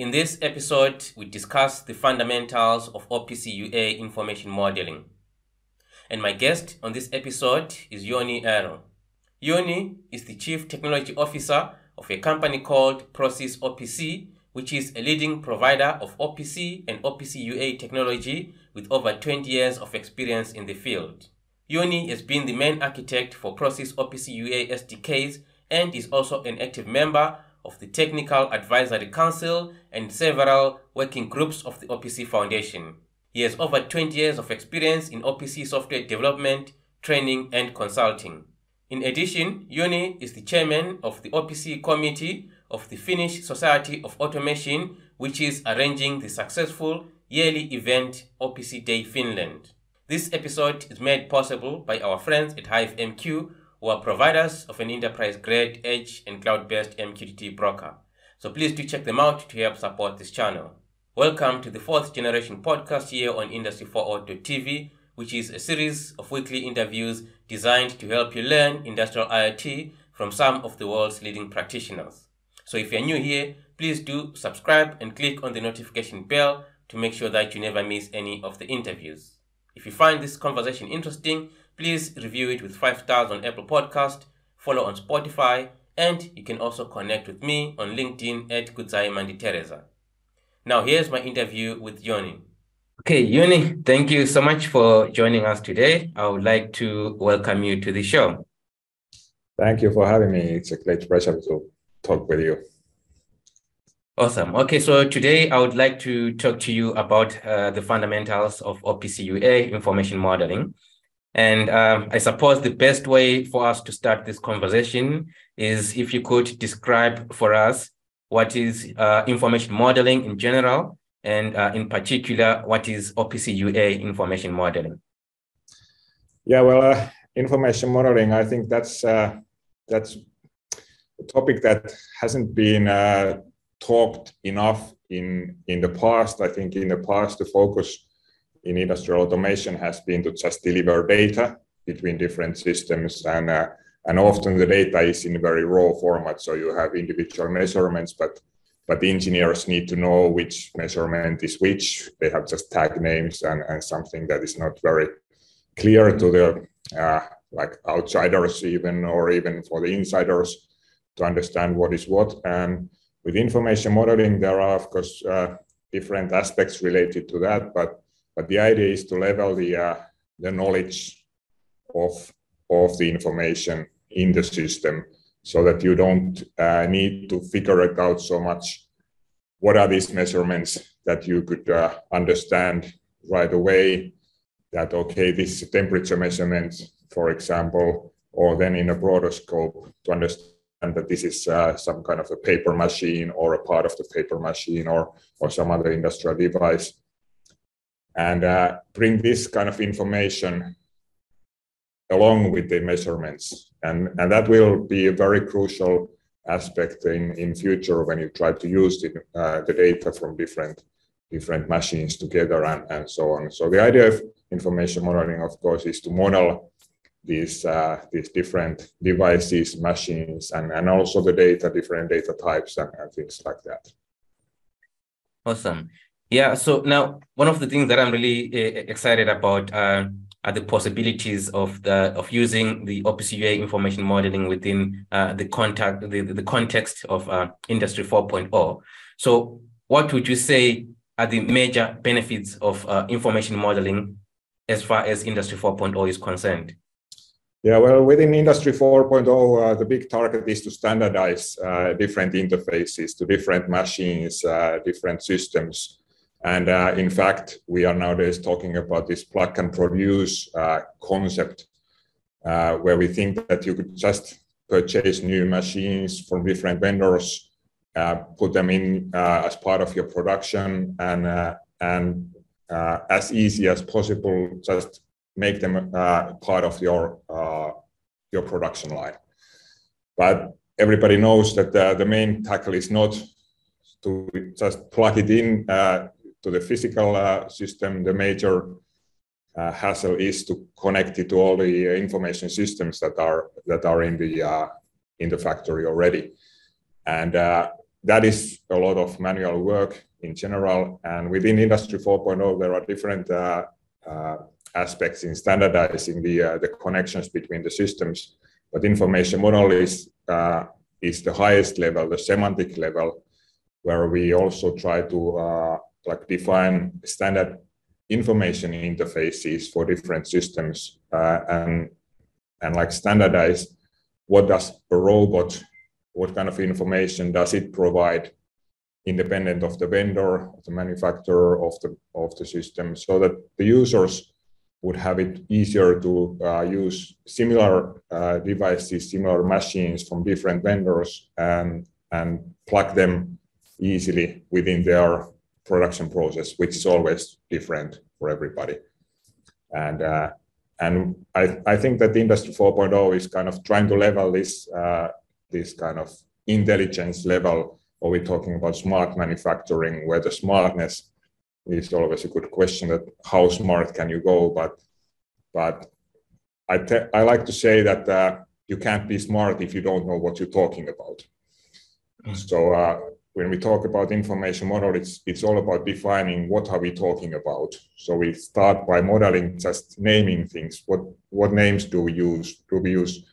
In this episode, we discuss the fundamentals of OPC UA information modeling. And my guest on this episode is Jouni Aro. Jouni is the Chief Technology Officer of a company called Prosys OPC, which is a leading provider of OPC and OPC UA technology with over 20 years of experience in the field. Jouni has been the main architect for Prosys OPC UA SDKs and is also an active member of the Technical Advisory Council and several working groups of the OPC Foundation. He has over 20 years of experience in OPC software development, training, and consulting. In addition, Jouni is the chairman of the OPC committee of the Finnish Society of Automation, which is arranging the successful yearly event OPC Day Finland. This episode is made possible by our friends at HiveMQ, who are providers of an enterprise grade edge and cloud based MQTT broker. So please do check them out to help support this channel. Welcome to the fourth generation podcast here on Industry 4.0.tv, which is a series of weekly interviews designed to help you learn industrial IoT from some of the world's leading practitioners. So if you're new here, please do subscribe and click on the notification bell to make sure that you never miss any of the interviews. If you find this conversation interesting, Please review it with 5 stars on Apple Podcast, follow on Spotify, and you can also connect with me on LinkedIn at Kudzai Manditereza. Now here's my interview with Jouni. Okay, Jouni, thank you so much for joining us today. I would like to welcome you to the show. Thank you for having me. It's a great pleasure to talk with you. Awesome. Okay, so today I would like to talk to you about uh, the fundamentals of OPC UA information modeling. And um, I suppose the best way for us to start this conversation is if you could describe for us what is uh, information modeling in general, and uh, in particular, what is OPC UA information modeling? Yeah, well, uh, information modeling, I think that's uh, that's a topic that hasn't been uh, talked enough in in the past. I think in the past the focus in industrial automation has been to just deliver data between different systems and uh, and often the data is in very raw format so you have individual measurements but but the engineers need to know which measurement is which. They have just tag names and, and something that is not very clear to the uh, like outsiders even or even for the insiders to understand what is what. And with information modeling there are of course uh, different aspects related to that but but the idea is to level the, uh, the knowledge of, of the information in the system so that you don't uh, need to figure it out so much. What are these measurements that you could uh, understand right away? That, okay, this is a temperature measurement, for example, or then in a broader scope to understand that this is uh, some kind of a paper machine or a part of the paper machine or, or some other industrial device and uh, bring this kind of information along with the measurements. And, and that will be a very crucial aspect in, in future when you try to use the, uh, the data from different, different machines together and, and so on. So the idea of information modeling, of course, is to model these, uh, these different devices, machines, and, and also the data, different data types and, and things like that. Awesome. Yeah. So now one of the things that I'm really uh, excited about uh, are the possibilities of the of using the OPC UA information modeling within uh, the contact the, the context of uh, Industry 4.0. So what would you say are the major benefits of uh, information modeling as far as Industry 4.0 is concerned? Yeah, well, within Industry 4.0, uh, the big target is to standardize uh, different interfaces to different machines, uh, different systems, and uh, in fact, we are nowadays talking about this plug and produce uh, concept, uh, where we think that you could just purchase new machines from different vendors, uh, put them in uh, as part of your production, and uh, and as easy as possible, just make them part of your your production line. But everybody knows that the main tackle is not to just plug it in to the physical uh, system, the major uh, hassle is to connect it to all the information systems that are that are in the uh, in the factory already. And that is a lot of manual work in general. And within Industry 4.0, there are different uh, uh, aspects in standardizing the uh, the connections between the systems. But information model is uh, is the highest level, the semantic level, where we also try to uh, like define standard information interfaces for different systems uh, and and like standardize what does a robot what kind of information does it provide independent of the vendor of the manufacturer of the of the system so that the users would have it easier to uh, use similar uh, devices similar machines from different vendors and and plug them easily within their production process which is always different for everybody and uh, and I, I think that the industry 4.0 is kind of trying to level this uh, this kind of intelligence level or we're talking about smart manufacturing where the smartness is always a good question that how smart can you go but but i, te- I like to say that uh, you can't be smart if you don't know what you're talking about mm. so uh, when we talk about information model it's it's all about defining what are we talking about so we start by modeling just naming things what what names do we use do we use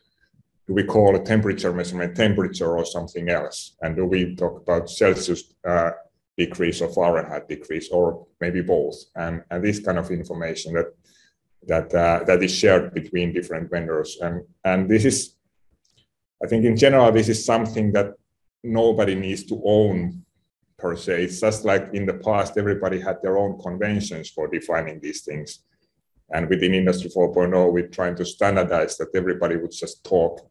do we call a temperature measurement temperature or something else? And do we talk about Celsius uh, decrease or Fahrenheit decrease or maybe both? And, and this kind of information that that uh, that is shared between different vendors. And and this is, I think in general, this is something that nobody needs to own per se. It's just like in the past, everybody had their own conventions for defining these things. And within Industry 4.0, we're trying to standardize that everybody would just talk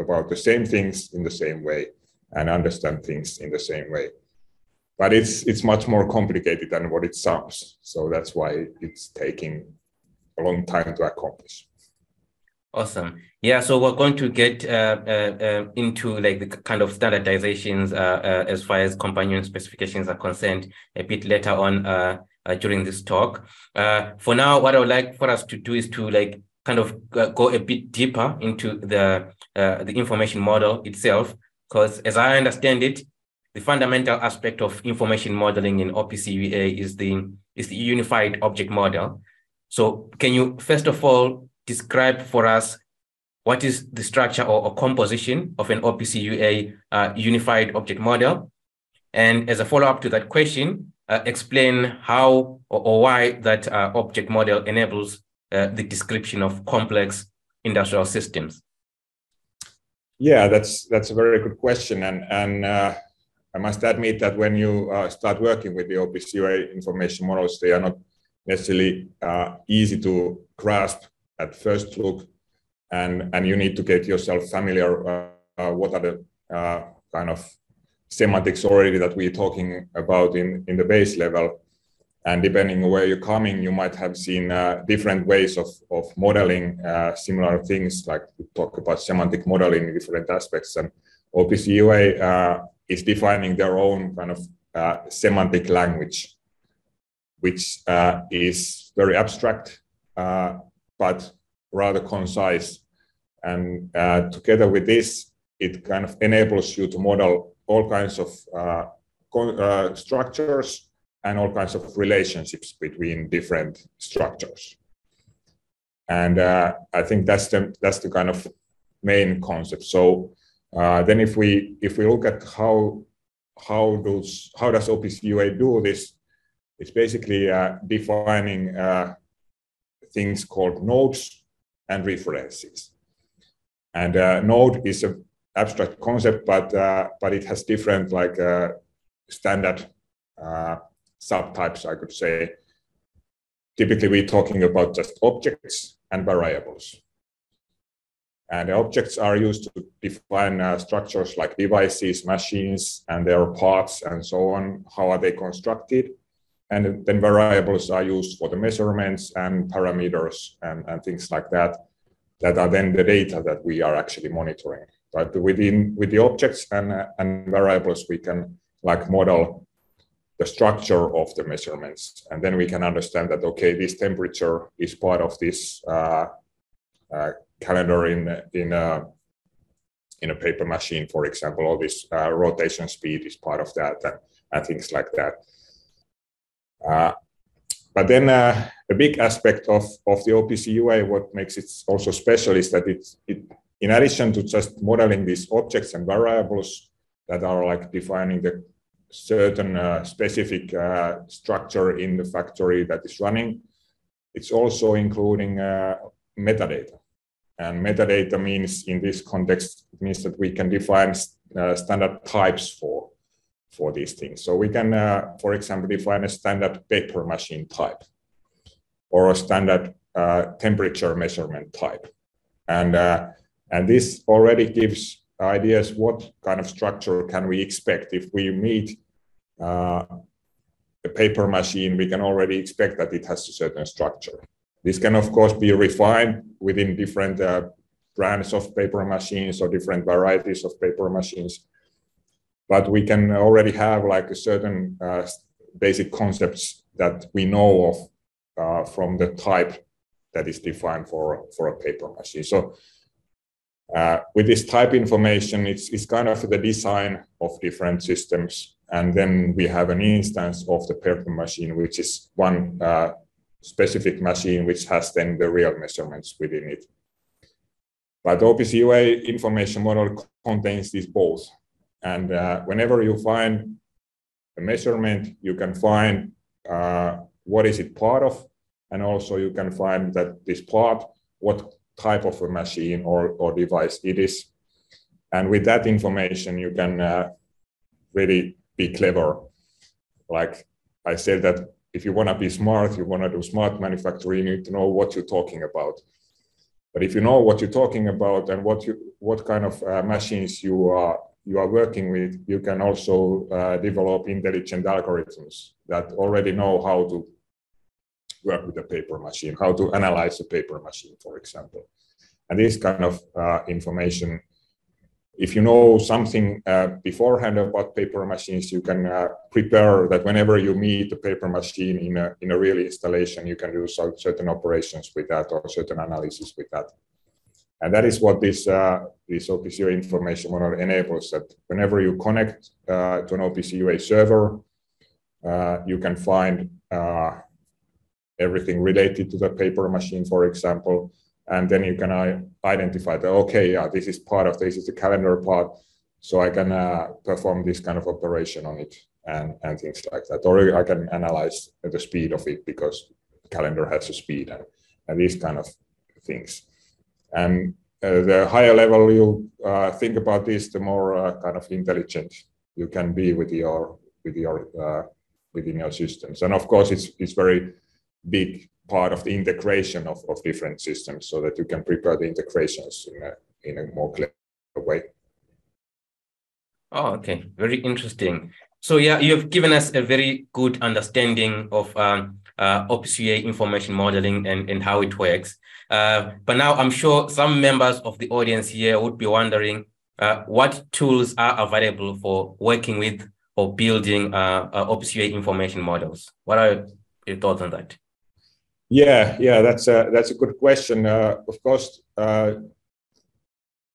about the same things in the same way and understand things in the same way but it's it's much more complicated than what it sounds so that's why it's taking a long time to accomplish awesome yeah so we're going to get uh, uh, uh, into like the kind of standardizations uh, uh, as far as companion specifications are concerned a bit later on uh, during this talk for now what i would like for us to do is to like kind of go a bit deeper into the the information model itself, because as I understand it, the fundamental aspect of information modeling in OPC UA is the is the unified object model. So, can you first of all describe for us what is the structure or, or composition of an OPC UA uh, unified object model? And as a follow up to that question, uh, explain how or, or why that uh, object model enables uh, the description of complex industrial systems. Yeah, that's that's a very good question, and and uh, I must admit that when you uh, start working with the OPC UA information models, they are not necessarily easy to grasp at first look, and and you need to get yourself familiar. Uh, uh, what are the uh, kind of semantics already that we're talking about in in the base level? And depending on where you're coming, you might have seen uh, different ways of, of modeling uh, similar things, like we talk about semantic modeling in different aspects. And OPC UA uh, is defining their own kind of semantic language, which is very abstract, uh, but rather concise. And together with this, it kind of enables you to model all kinds of structures and all kinds of relationships between different structures. And uh, I think that's the that's the kind of main concept. So uh, then, if we if we look at how how does how does OPC UA do this, it's basically uh, defining uh, things called nodes and references. And uh, node is an abstract concept, but uh, but it has different like standard subtypes, I could say. Typically, we're talking about just objects and variables. And objects are used to define uh, structures like devices, machines, and their parts, and so on. How are they constructed? And then variables are used for the measurements and parameters and, and things like that, that are then the data that we are actually monitoring. But within with the objects and, and variables, we can like model the structure of the measurements. And then we can understand that, okay, this temperature is part of this uh, uh, calender in, in, uh, in a paper machine, for example, all this uh, rotation speed is part of that and, and things like that. Uh, but then uh, a big aspect of, of the OPC UA, what makes it also special is that it, it, in addition to just modeling these objects and variables that are like defining the certain uh, specific uh, structure in the factory that is running, it's also including uh, metadata. And metadata means in this context, it means that we can define uh, standard types for, for these things. So we can, uh, for example, define a standard paper machine type or a standard uh, temperature measurement type. And, uh, and this already gives ideas what kind of structure can we expect if we meet uh, a paper machine, we can already expect that it has a certain structure. This can, of course, be refined within different uh, brands of paper machines or different varieties of paper machines. But we can already have like a certain uh, basic concepts that we know of uh, from the type that is defined for, for a paper machine. So uh, with this type information, it's, it's kind of the design of different systems. And then we have an instance of the paper machine, which is one uh, specific machine which has then the real measurements within it. But OPC UA information model contains these both. And uh, whenever you find a measurement, you can find uh, what is it part of, and also you can find that this part, what type of a machine or, or device it is. And with that information, you can uh, really be clever. Like I said that if you want to be smart, you want to do smart manufacturing, you need to know what you're talking about. But if you know what you're talking about and what you what kind of uh, machines you are you are working with, you can also uh, develop intelligent algorithms that already know how to work with a paper machine, how to analyze a paper machine, for example. And this kind of uh, information if you know something uh, beforehand about paper machines, you can uh, prepare that whenever you meet a paper machine in a, in a real installation, you can do certain operations with that or certain analysis with that. And that is what this, uh, this OPC UA information model enables that whenever you connect uh, to an OPC UA server, uh, you can find uh, everything related to the paper machine, for example, and then you can uh, identify that okay yeah this is part of this is the calender part so i can uh, perform this kind of operation on it and and things like that. Or i can analyze the speed of it because calender has a speed and, and these kind of things and uh, the higher level you uh, think about this the more uh, kind of intelligent you can be with your with your uh, within your systems and of course it's it's very big part of the integration of, of different systems so that you can prepare the integrations in a, in a more clear way. Oh, okay. Very interesting. So yeah, you've given us a very good understanding of um, uh, OPC information modeling and, and how it works. Uh, but now I'm sure some members of the audience here would be wondering uh, what tools are available for working with or building uh, uh, OPC information models. What are your thoughts on that? Yeah, yeah, that's a that's a good question. Uh, of course, uh,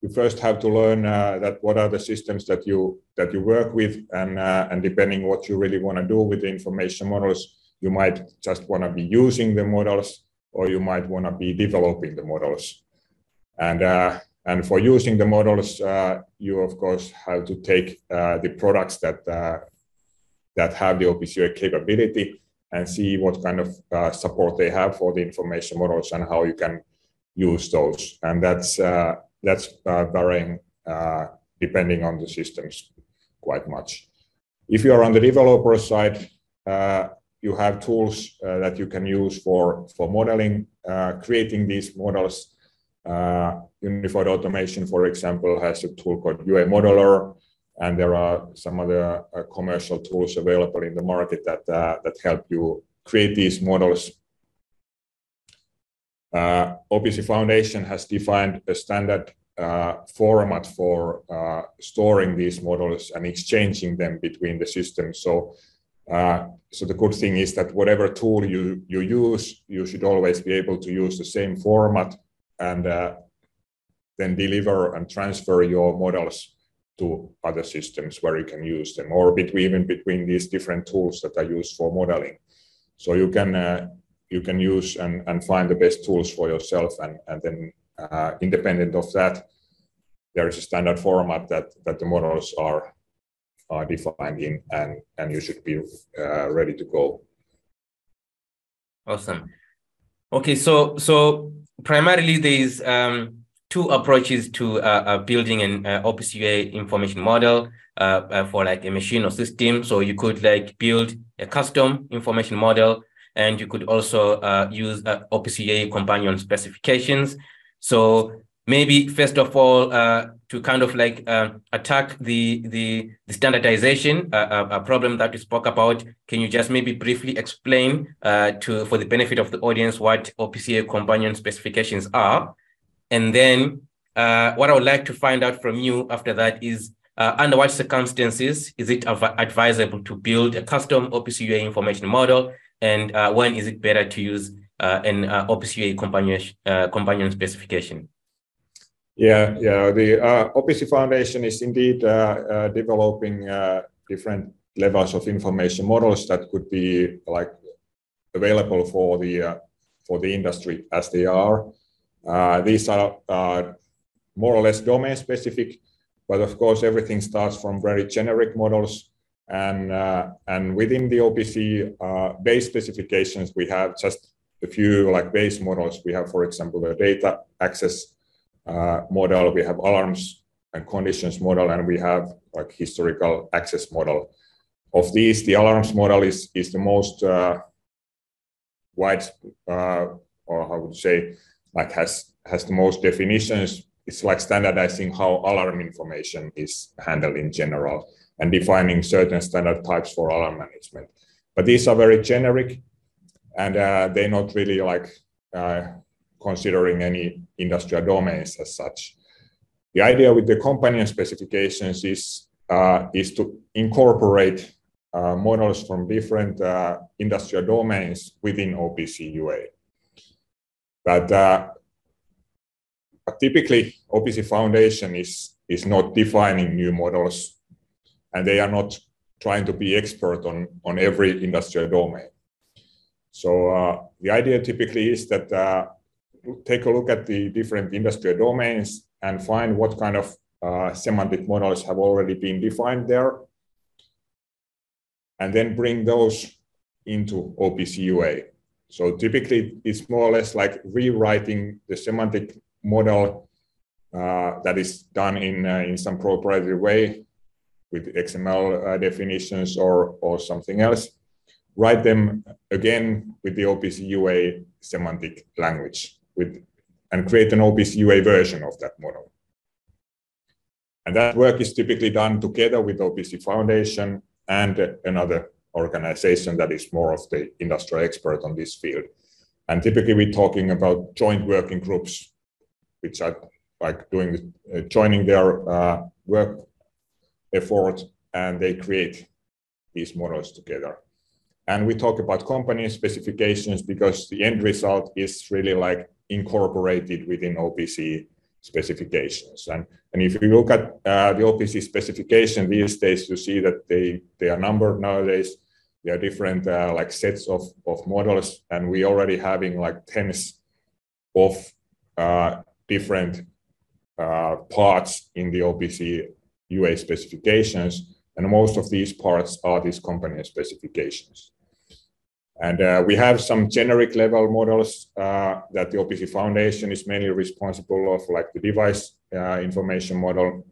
you first have to learn uh, that what are the systems that you that you work with, and uh, and depending what you really want to do with the information models, you might just want to be using the models, or you might want to be developing the models. And uh, and for using the models, uh, you of course have to take the products that that have the OPC UA capability and see what kind of uh, support they have for the information models and how you can use those. And that's uh, that's uh, varying uh, depending on the systems quite much. If you are on the developer side, uh, you have tools that you can use for for modeling, creating these models. Unified Automation, for example, has a tool called UA Modeler, and there are some other commercial tools available in the market that that help you create these models. Uh, OPC Foundation has defined a standard uh, format for uh, storing these models and exchanging them between the systems. So, uh, so the good thing is that whatever tool you you use, you should always be able to use the same format and then deliver and transfer your models to other systems where you can use them, or between even between these different tools that are used for modeling. So you can uh, you can use and, and find the best tools for yourself, and and then uh, independent of that, there is a standard format that that the models are are defined in, and and you should be uh, ready to go. Awesome. Okay, so so primarily there is um, two approaches to uh, uh, building an uh, OPC UA information model uh, uh, for like a machine or system. So you could like build a custom information model, and you could also uh, use uh, OPC UA companion specifications. So maybe first of all to kind of like attack the the, the standardization uh, problem that we spoke about can you just maybe briefly explain to for the benefit of the audience what OPC UA companion specifications are and then uh, what I would like to find out from you after that is uh, under what circumstances is it advisable to build a custom OPC UA information model, and uh, when is it better to use uh, an uh, UA companion, uh, companion specification? Yeah, yeah. The uh, OPC Foundation is indeed developing different levels of information models that could be like available for the for the industry as they are. Uh, these are uh, more or less domain specific, but of course everything starts from very generic models. And, uh, and within the OPC base specifications, we have just a few like base models. We have, for example, the data access model, we have alarms and conditions model, and we have like historical access model. Of these, the alarms model is, is the most uh, wide, uh, or how would you say, like has has the most definitions. It's like standardizing how alarm information is handled in general and defining certain standard types for alarm management. But these are very generic, and uh, they're not really like uh, considering any industrial domains as such. The idea with the companion specifications is uh, is to incorporate uh, models from different uh, industrial domains within OPC UA. But, uh, but typically, OPC Foundation is, is not defining new models, and they are not trying to be expert on, on every industrial domain. So uh, the idea typically is that uh, take a look at the different industrial domains and find what kind of uh, semantic models have already been defined there, and then bring those into OPC UA. So typically, it's more or less like rewriting the semantic model uh, that is done in uh, in some proprietary way with XML uh, definitions or or something else. Write them again with the OPC UA semantic language with and create an OPC UA version of that model. And that work is typically done together with OPC Foundation and another organization that is more of the industrial expert on this field. And typically we're talking about joint working groups, which are like doing uh, joining their uh, work effort and they create these models together. And we talk about companion specifications because the end result is really like incorporated within OPC specifications. And, and if you look at uh, the OPC specification these days, you see that they, they are numbered nowadays there are different uh, like sets of, of models and we already having like tens of uh, different uh, parts in the OPC UA specifications and most of these parts are these companion specifications and uh, we have some generic level models uh, that the OPC Foundation is mainly responsible of, like the device uh, information model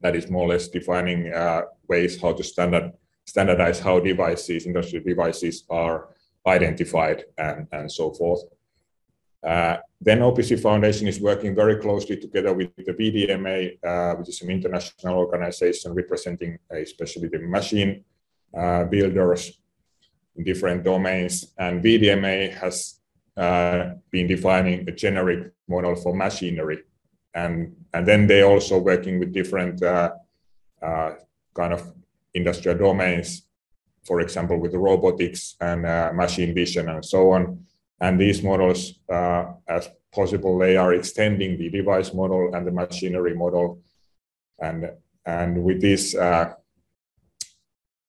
that is more or less defining ways how to standard standardize how devices, industrial devices are identified and, and so forth. Uh, then OPC Foundation is working very closely together with the VDMA, uh, which is an international organization representing especially the machine uh, builders in different domains. And VDMA has uh, been defining a generic model for machinery. And, and then they also working with different uh, uh, kind of industrial domains, for example, with robotics and uh, machine vision and so on. And these models, uh, as possible, they are extending the device model and the machinery model. And, and with this, uh,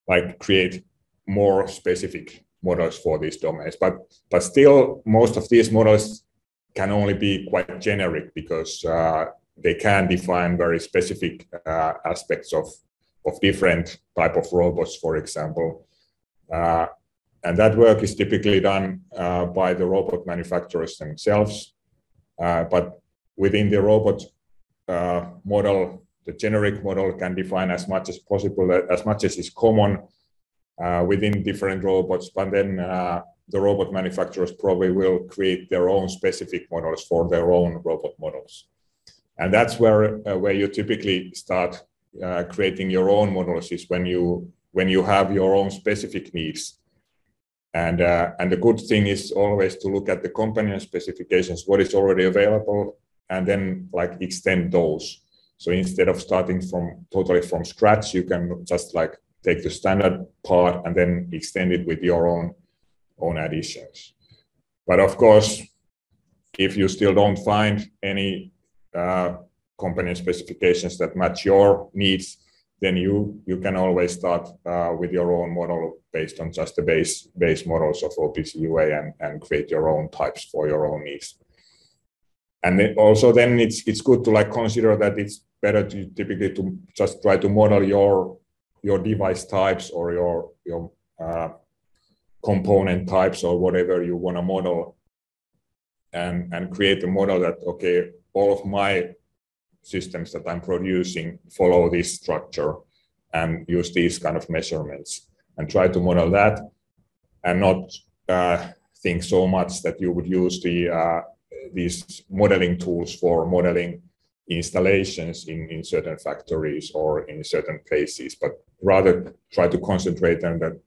like create more specific models for these domains. But, but still, most of these models can only be quite generic because uh, they can define very specific uh, aspects of, of different type of robots, for example. Uh, and that work is typically done uh, by the robot manufacturers themselves. Uh, but within the robot uh, model, the generic model can define as much as possible, as much as is common uh, within different robots. But then uh, the robot manufacturers probably will create their own specific models for their own robot models. And that's where, uh, where you typically start creating your own models is when you when you have your own specific needs and, uh, and the good thing is always to look at the companion specifications, what is already available, and then like extend those. So instead of starting from totally from scratch, you can just like take the standard part and then extend it with your own own additions. But of course, if you still don't find any uh, companion specifications that match your needs, then you you can always start uh, with your own model based on just the base base models of OPC UA and, and create your own types for your own needs. And then also then it's it's good to like consider that it's better to typically to just try to model your your device types or your your uh, component types or whatever you want to model and and create a model that okay all of my systems that I'm producing follow this structure and use these kind of measurements and try to model that and not uh, think so much that you would use the uh, these modeling tools for modeling installations in, in certain factories or in certain places, but rather try to concentrate on that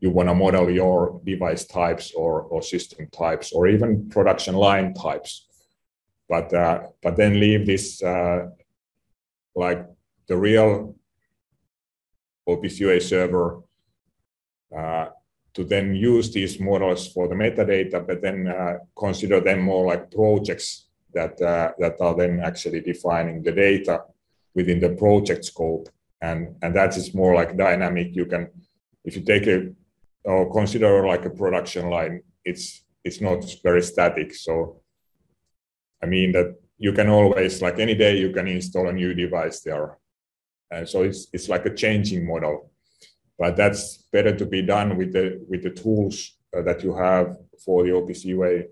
you want to model your device types or, or system types or even production line types but uh, but then leave this uh, like the real OPC UA server uh, to then use these models for the metadata, but then uh, consider them more like projects that uh, that are then actually defining the data within the project scope, and and that is more like dynamic. You can, if you take a or consider like a production line, it's it's not very static. So I mean that you can always, like any day, you can install a new device there. And so it's, it's like a changing model. But that's better to be done with the, with the tools uh, that you have for the OPC UA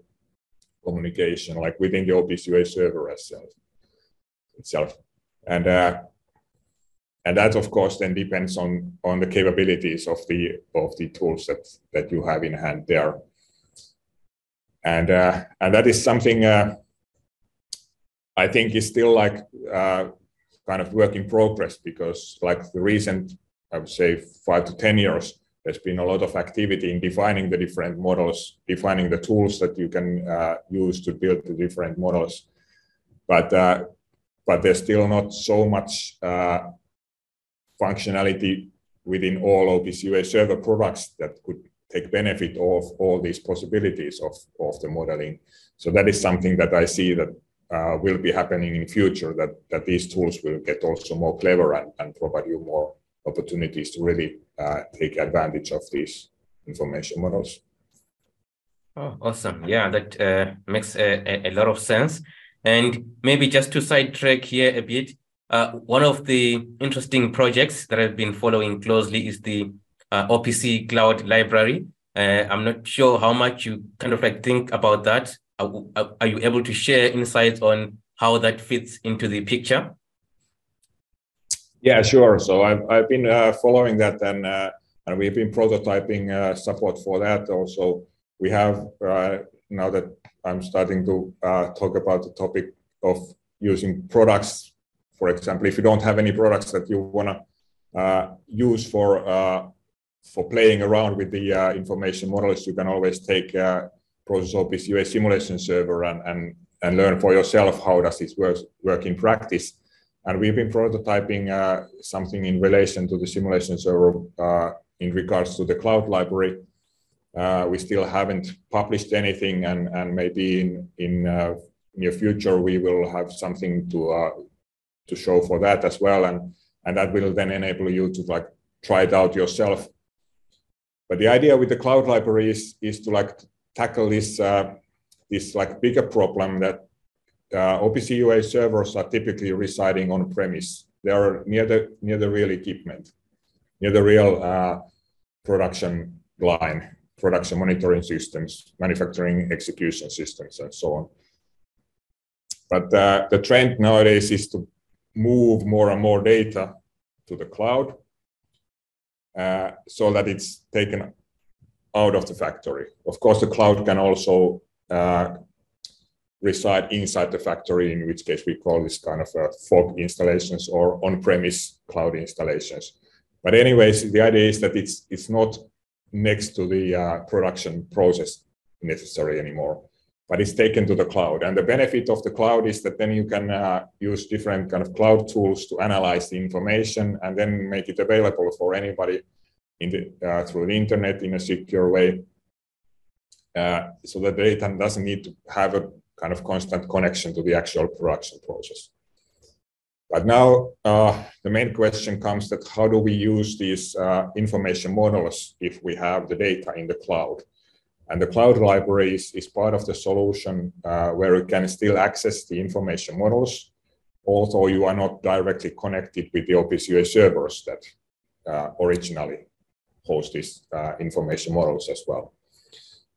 communication, like within the OPC UA server itself. itself. And, uh, and that, of course, then depends on, on the capabilities of the, of the tools that, that you have in hand there. And, uh, and that is something uh, I think is still like uh, kind of work in progress because like the recent, I would say five to 10 years, there's been a lot of activity in defining the different models, defining the tools that you can uh, use to build the different models. But, uh, but there's still not so much uh, functionality within all OPC UA server products that could take benefit of all these possibilities of, of the modeling. So that is something that I see that uh, will be happening in future that, that these tools will get also more clever and, and provide you more opportunities to really uh, take advantage of these information models. Oh, awesome. Yeah, that uh, makes a, a, lot of sense. And maybe just to sidetrack here a bit, uh, one of the interesting projects that I've been following closely is the uh, OPC Cloud Library. Uh, I'm not sure how much you kind of like think about that are you able to share insights on how that fits into the picture? Yeah, sure. So I've, I've been uh, following that and, uh, and we've been prototyping uh, support for that. Also, we have, uh, now that I'm starting to uh, talk about the topic of using products, for example, if you don't have any products that you want to uh, use for for playing around with the information models, you can always take Prosys OPC UA simulation server and, and, and learn for yourself how does this work, work in practice. And we've been prototyping uh, something in relation to the simulation server uh, in regards to the cloud library. Uh, we still haven't published anything, and, and maybe in in uh, near future we will have something to uh, to show for that as well, and and that will then enable you to like try it out yourself. But the idea with the cloud library is, is to like tackle this uh, this like bigger problem that uh, OPC UA servers are typically residing on premise. They are near the near the real equipment, near the real uh, production line, production monitoring systems, manufacturing execution systems, and so on. But uh, the trend nowadays is to move more and more data to the cloud uh, so that it's taken out of the factory. Of course, the cloud can also uh, reside inside the factory, in which case we call this kind of uh, fog installations or on-premise cloud installations. But anyways, the idea is that it's it's not next to the uh, production process necessary anymore, but it's taken to the cloud. And the benefit of the cloud is that then you can uh, use different kind of cloud tools to analyze the information and then make it available for anybody the, uh, through the internet in a secure way. Uh, so that data doesn't need to have a kind of constant connection to the actual production process. But now uh, the main question comes that how do we use these uh, information models if we have the data in the cloud? And the cloud library is, is part of the solution uh, where you can still access the information models, although you are not directly connected with the OPC UA servers that uh, originally host these uh, information models as well.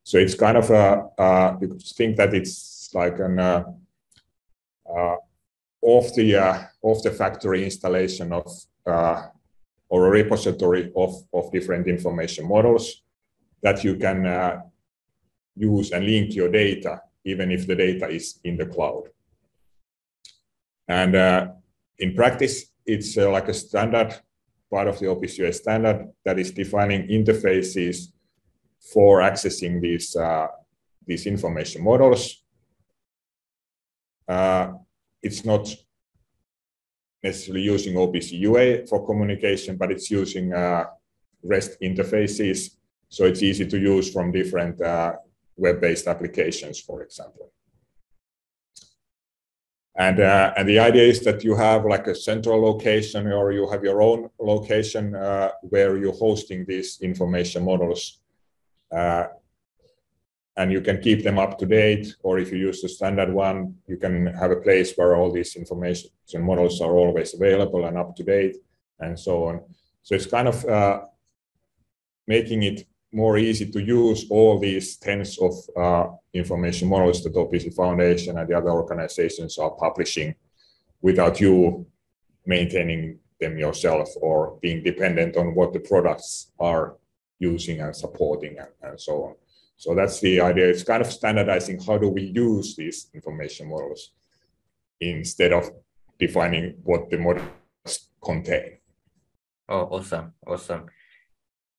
So it's kind of a, uh, you could think that it's like an uh, uh, off the off the factory installation of or a repository of, of different information models that you can use and link your data, even if the data is in the cloud. And uh, in practice, it's uh, like a standard part of the OPC UA standard that is defining interfaces for accessing these, uh, these information models. Uh, it's not necessarily using OPC UA for communication, but it's using uh, REST interfaces. So it's easy to use from different uh, web-based applications, for example. And, uh, and the idea is that you have like a central location or you have your own location uh, where you're hosting these information models. Uh, and you can keep them up to date, or if you use the standard one, you can have a place where all these information models are always available and up to date, and so on. So it's kind of uh, making it more easy to use all these tens of uh, information models that OPC Foundation and the other organizations are publishing without you maintaining them yourself or being dependent on what the products are using and supporting and, and so on. So that's the idea. It's kind of standardizing how do we use these information models instead of defining what the models contain. Oh, awesome. Awesome.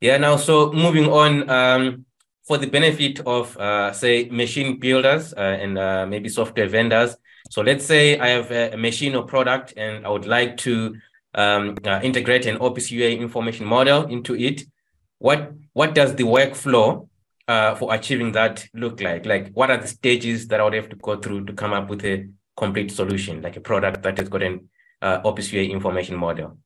Yeah, now, so moving on, um, for the benefit of, uh, say, machine builders uh, and uh, maybe software vendors. So let's say I have a machine or product and I would like to um, uh, integrate an OPC UA information model into it. What, what does the workflow uh, for achieving that look like? Like, what are the stages that I would have to go through to come up with a complete solution, like a product that has got an uh, OPC UA information model?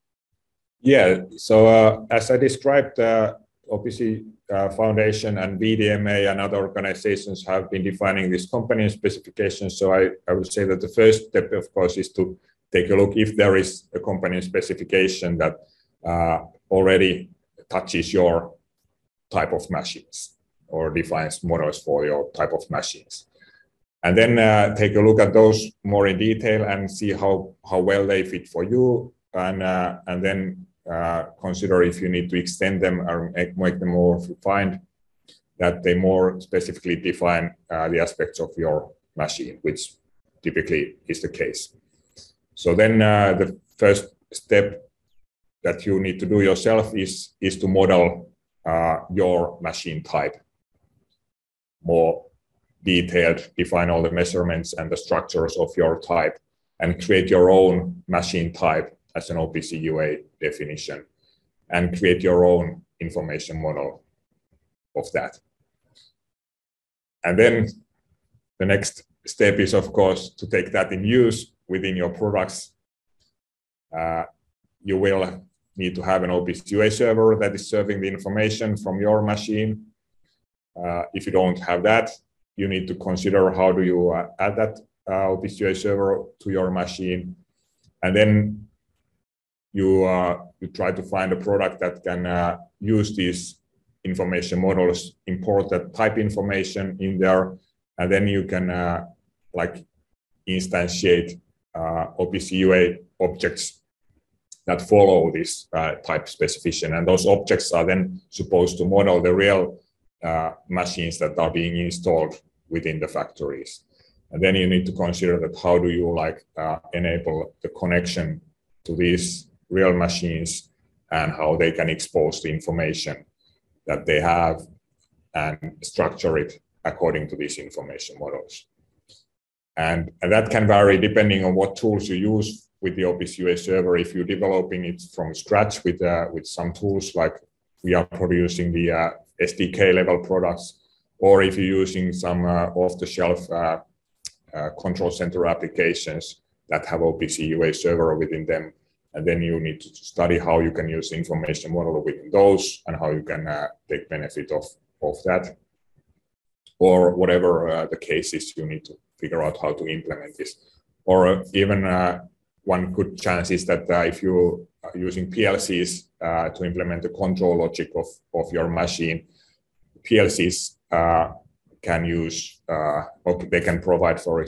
Yeah, so uh, as I described, uh, OPC uh, Foundation and VDMA and other organizations have been defining this companion specification. So I, I would say that the first step, of course, is to take a look if there is a companion specification that uh, already touches your type of machines or defines models for your type of machines. And then uh, take a look at those more in detail and see how, how well they fit for you. And, uh, and then uh, consider if you need to extend them or make, make them more refined, that they more specifically define uh, the aspects of your machine, which typically is the case. So then uh, the first step that you need to do yourself is, is to model uh, your machine type more detailed, define all the measurements and the structures of your type and create your own machine type as an OPC UA definition and create your own information model of that. and then the next step is, of course, to take that in use within your products. Uh, you will need to have an OPC UA server that is serving the information from your machine. Uh, if you don't have that, you need to consider how do you uh, add that uh, OPC UA server to your machine. And then you, uh, you try to find a product that can uh, use these information models, import that type information in there, and then you can uh, like instantiate uh, OPC UA objects that follow this uh, type specification. And those objects are then supposed to model the real uh, machines that are being installed within the factories. And then you need to consider that how do you like enable the connection to these real machines and how they can expose the information that they have and structure it according to these information models. And, and that can vary depending on what tools you use with the OPC UA server. If you're developing it from scratch with, uh, with some tools like we are producing the uh, SDK level products, or if you're using some uh, off the shelf uh, uh, control center applications that have OPC UA server within them. And then you need to study how you can use information model within those and how you can uh, take benefit of, of that. Or whatever the case is, you need to figure out how to implement this. Or even one good chance is that uh, if you are using PLCs uh, to implement the control logic of, of your machine, PLCs uh, can use, or they can provide for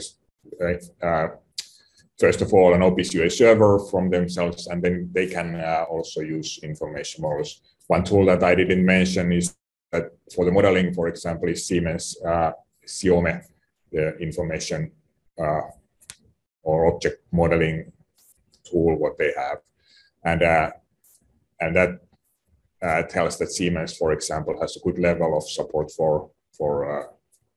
first of all, an OPC UA server from themselves, and then they can also use information models. One tool that I didn't mention is that for the modeling, for example, is Siemens uh, SiOME, the information uh, or object modeling tool what they have, and uh, and that uh, tells that Siemens, for example, has a good level of support for for uh,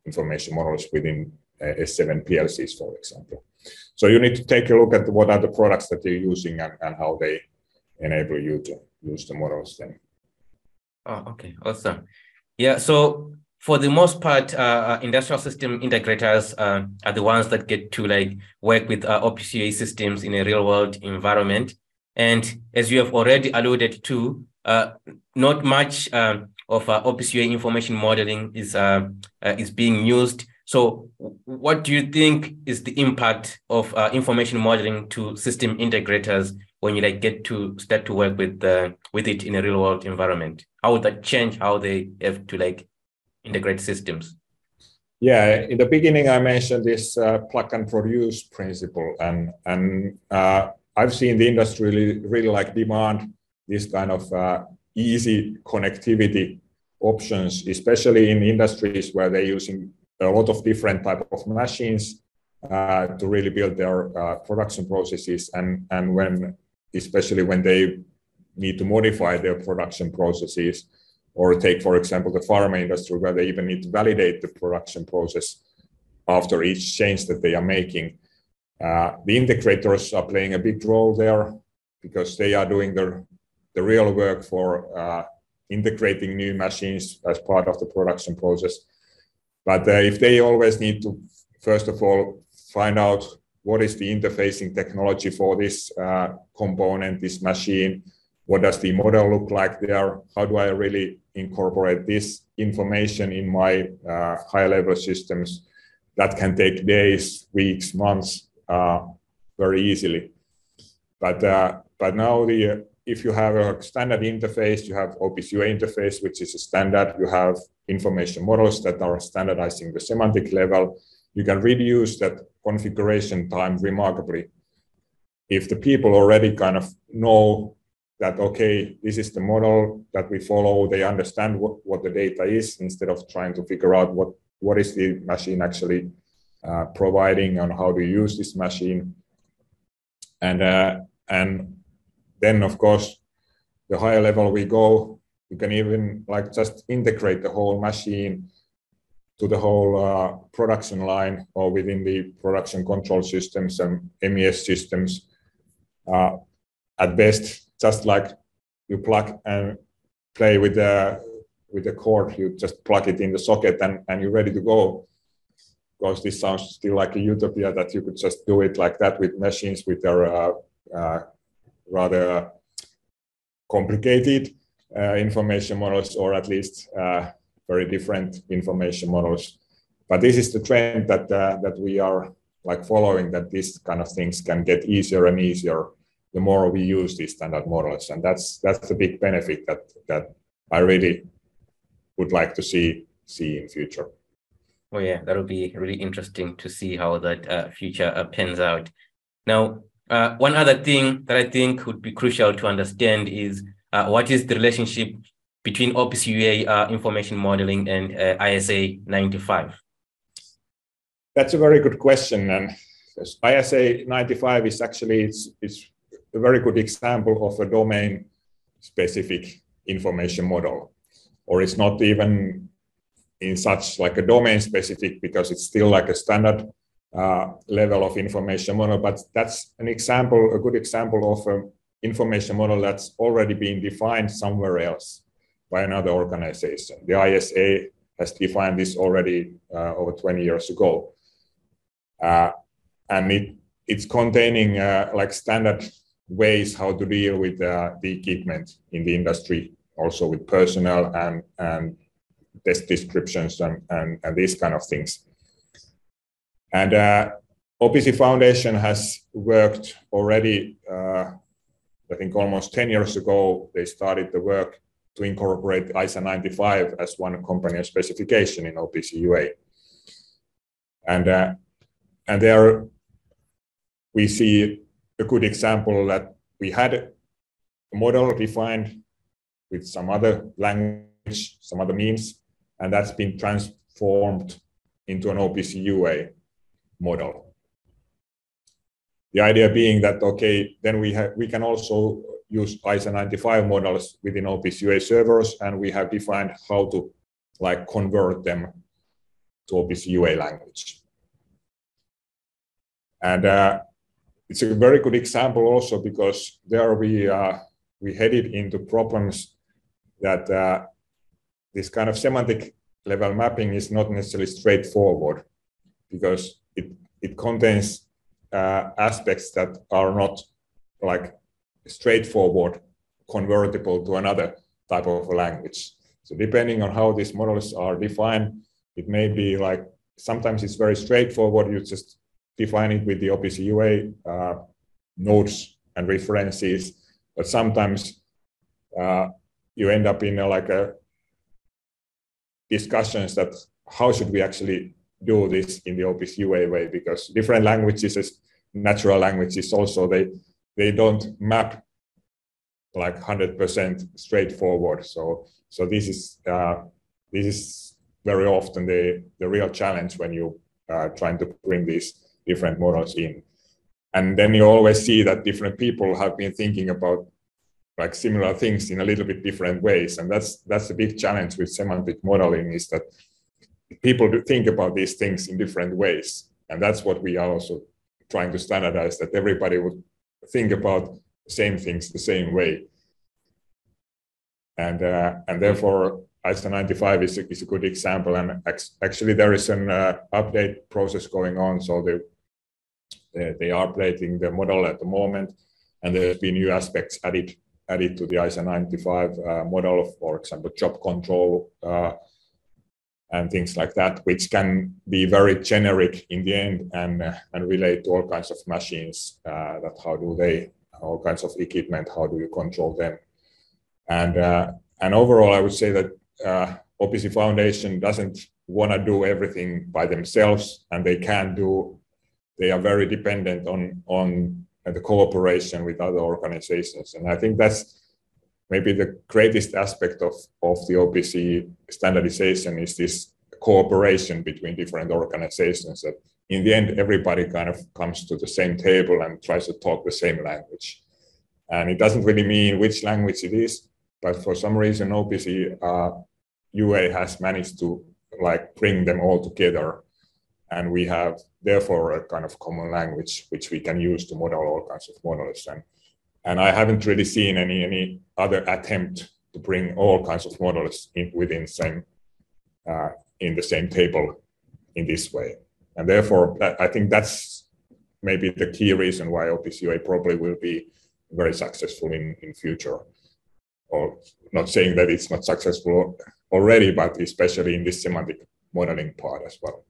information models within uh, S7 PLCs, for example. So you need to take a look at what are the products that you're using and, and how they enable you to use the models then. Oh, okay, awesome. Yeah, so for the most part, uh, uh, industrial system integrators uh, are the ones that get to like work with uh, OPC UA systems in a real world environment. And as you have already alluded to, uh, not much um, of uh, OPC UA information modeling is uh, is being used. So, what do you think is the impact of information modeling to system integrators when you like get to start to work with with it in a real world environment? How would that change how they have to like integrate systems? Yeah, in the beginning, I mentioned this uh, plug and produce principle, and and uh, I've seen the industry really, really like demand this kind of uh, easy connectivity options, especially in industries where they're using a lot of different type of machines uh, to really build their uh, production processes, and and when especially when they need to modify their production processes or take, for example, the pharma industry, where they even need to validate the production process after each change that they are making. Uh, the integrators are playing a big role there because they are doing the, the real work for uh, integrating new machines as part of the production process. But uh, if they always need to, first of all, find out what is the interfacing technology for this uh, component, this machine, what does the model look like there? How do I really incorporate this information in my uh, high level systems? That can take days, weeks, months, uh, very easily. But uh, but now the if you have a standard interface, you have OPC UA interface, which is a standard. You have information models that are standardizing the semantic level. You can reduce that configuration time remarkably. If the people already kind of know that okay this is the model that we follow they understand what, what the data is instead of trying to figure out what what is the machine actually uh, providing and how to use this machine and uh, and then of course the higher level we go you can even like just integrate the whole machine to the whole uh, production line or within the production control systems and MES systems. Uh, at best, just like you plug and play with the with the cord. You just plug it in the socket and, and you're ready to go. Because this sounds still like a utopia that you could just do it like that with machines with their uh, uh, rather complicated uh, information models, or at least uh, very different information models. But this is the trend that uh, that we are like following. That these kind of things can get easier and easier the more we use these standard models, and that's that's the big benefit that that I really would like to see see in future. Oh yeah, that'll be really interesting to see how that uh, future uh, pans out. Now, uh, one other thing that I think would be crucial to understand is uh, what is the relationship between OPC UA uh, information modeling and uh, ISA 95? That's a very good question, and ISA 95 is actually it's, it's a very good example of a domain-specific information model, or it's not even in such like a domain specific because it's still like a standard uh, level of information model. But that's an example, a good example of an information model that's already been defined somewhere else by another organization. The ISA has defined this already uh, over 20 years ago. Uh, and it, it's containing uh, like standard ways how to deal with uh, the equipment in the industry, also with personnel and, and test descriptions and, and, and these kind of things. And uh, OPC Foundation has worked already, uh, I think almost 10 years ago, they started the work to incorporate ISA 95 as one companion specification in OPC UA. And, uh, and there we see a good example that we had a model defined with some other language, some other means, and that's been transformed into an OPC UA model. The idea being that, okay, then we, have, we can also use ISA 95 models within OPC UA servers, and we have defined how to like convert them to OPC UA language. And uh, it's a very good example also because there we, uh, we headed into problems that uh, this kind of semantic level mapping is not necessarily straightforward because it, contains uh, aspects that are not like straightforward convertible to another type of language. So depending on how these models are defined, it may be like sometimes it's very straightforward. You just define it with the OPC UA uh, nodes and references, but sometimes uh, you end up in a, like a discussions that how should we actually do this in the OPC UA way because different languages natural languages also. They they don't map like 100% straightforward. So so this is uh, this is very often the the real challenge when you uh, trying to bring these different models in. And then you always see that different people have been thinking about like similar things in a little bit different ways. And that's that's a big challenge with semantic modeling is that people think about these things in different ways. And that's what we are also trying to standardize that everybody would think about the same things the same way. And uh, and therefore ISA 95 is a, is a good example. And actually there is an uh, update process going on. So they, they, they are updating the model at the moment and there's been new aspects added added to the ISA 95 uh, model, for example, job control uh, and things like that, which can be very generic in the end and, uh, and relate to all kinds of machines. Uh, that how do they, all kinds of equipment, how do you control them? And, uh, and overall, I would say that uh, OPC Foundation doesn't want to do everything by themselves, and they can do. They are very dependent on on the cooperation with other organizations. And I think that's maybe the greatest aspect of, of the OPC standardization is this cooperation between different organizations that in the end everybody kind of comes to the same table and tries to talk the same language. And it doesn't really mean which language it is, but for some reason OPC uh, UA has managed to like bring them all together and we have therefore a kind of common language which we can use to model all kinds of models and and I haven't really seen any any other attempt to bring all kinds of models in, within same uh, in the same table in this way. And therefore, I think that's maybe the key reason why OPC UA probably will be very successful in, in future. Or not saying that it's not successful already, but especially in this semantic modeling part as well.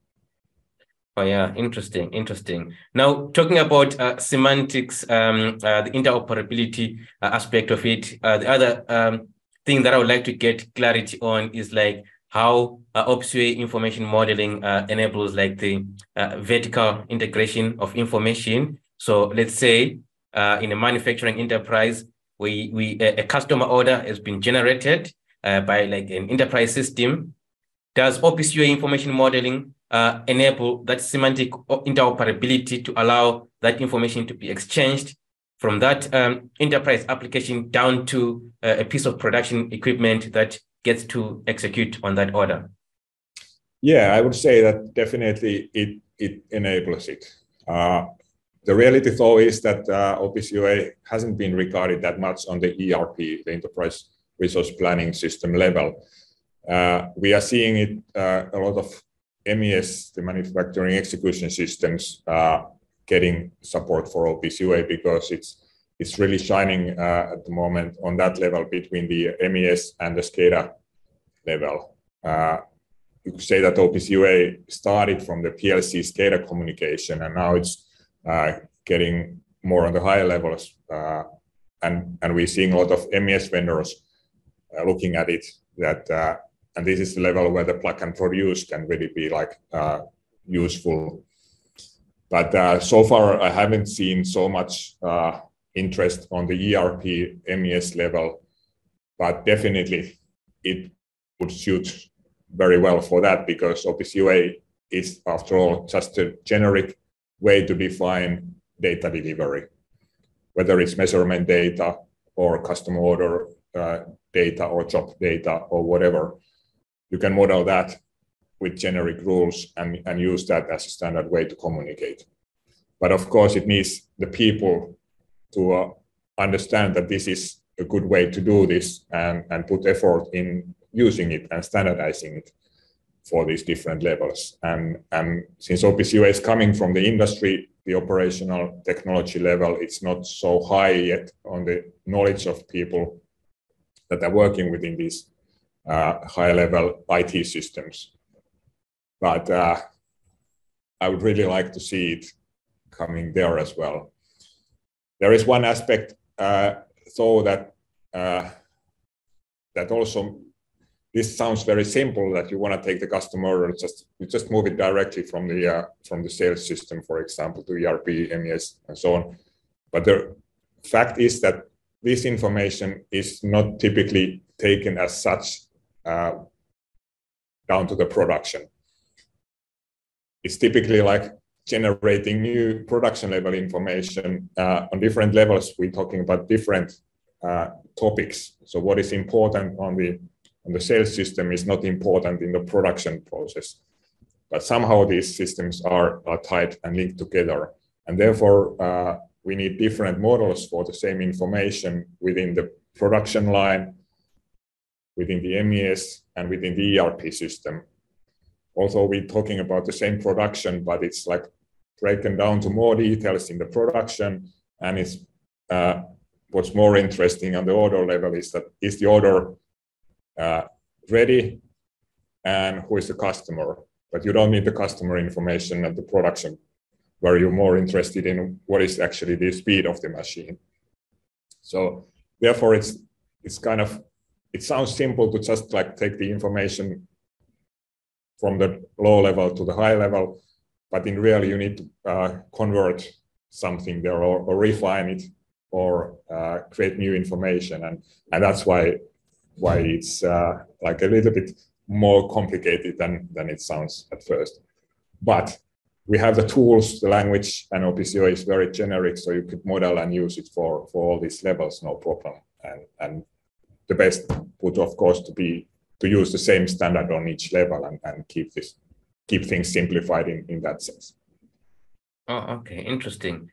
Oh yeah, interesting, interesting. Now talking about uh, semantics, um, uh, the interoperability uh, aspect of it. Uh, the other um, thing that I would like to get clarity on is like how uh, OPC information modeling uh, enables like the uh, vertical integration of information. So let's say in a manufacturing enterprise, we, we a, a customer order has been generated by like an enterprise system. Does OPC UA information modeling uh, enable that semantic interoperability to allow that information to be exchanged from that um, enterprise application down to a piece of production equipment that gets to execute on that order? Yeah, I would say that definitely it, it enables it. Uh, the reality, though, is that uh, UA hasn't been regarded that much on the ERP, the Enterprise Resource Planning System level. Uh, we are seeing it uh, a lot of MES, the manufacturing execution systems, uh, getting support for OPC UA because it's it's really shining uh, at the moment on that level between the MES and the SCADA level. Uh, you could say that OPC UA started from the PLC SCADA communication, and now it's uh, getting more on the higher levels. Uh, and, and we're seeing a lot of MES vendors uh, looking at it that, and this is the level where the plug and produce can really be like uh, useful. But uh, so far, I haven't seen so much uh, interest on the ERP MES level, but definitely it would suit very well for that because OPC UA is, after all, just a generic way to define data delivery, whether it's measurement data or customer order uh, data or job data or whatever. You can model that with generic rules and, and use that as a standard way to communicate. But of course, it needs the people to uh, understand that this is a good way to do this and, and put effort in using it and standardizing it for these different levels. And, and since OPC UA is coming from the industry, the operational technology level, it's not so high yet on the knowledge of people that are working within these uh, high level IT systems. But uh, I would really like to see it coming there as well. There is one aspect, uh, though, that that also this sounds very simple that you want to take the customer and just you just move it directly from the from the sales system, for example, to ERP, MES, and so on. But the fact is that this information is not typically taken as such uh, down to the production. It's typically like generating new production level information uh, on different levels. We're talking about different uh, topics. So what is important on the on the sales system is not important in the production process. But somehow these systems are, are tied and linked together. And therefore, uh, we need different models for the same information within the production line, within the MES, and within the ERP system. Although we're talking about the same production, but it's like broken down to more details in the production. And it's uh, what's more interesting on the order level is that is the order uh, ready and who is the customer. But you don't need the customer information at the production, where you're more interested in what is actually the speed of the machine. So therefore, it's it's kind of it sounds simple to just like take the information from the low level to the high level, but in real you need to uh, convert something there or, or refine it or uh, create new information, and and that's why why it's uh, like a little bit more complicated than, than it sounds at first. But we have the tools, the language, and OPC is very generic, so you could model and use it for, for all these levels, no problem. And, and the best would, of course, to be to use the same standard on each level and, and keep this keep things simplified in, in that sense. Oh, okay, interesting.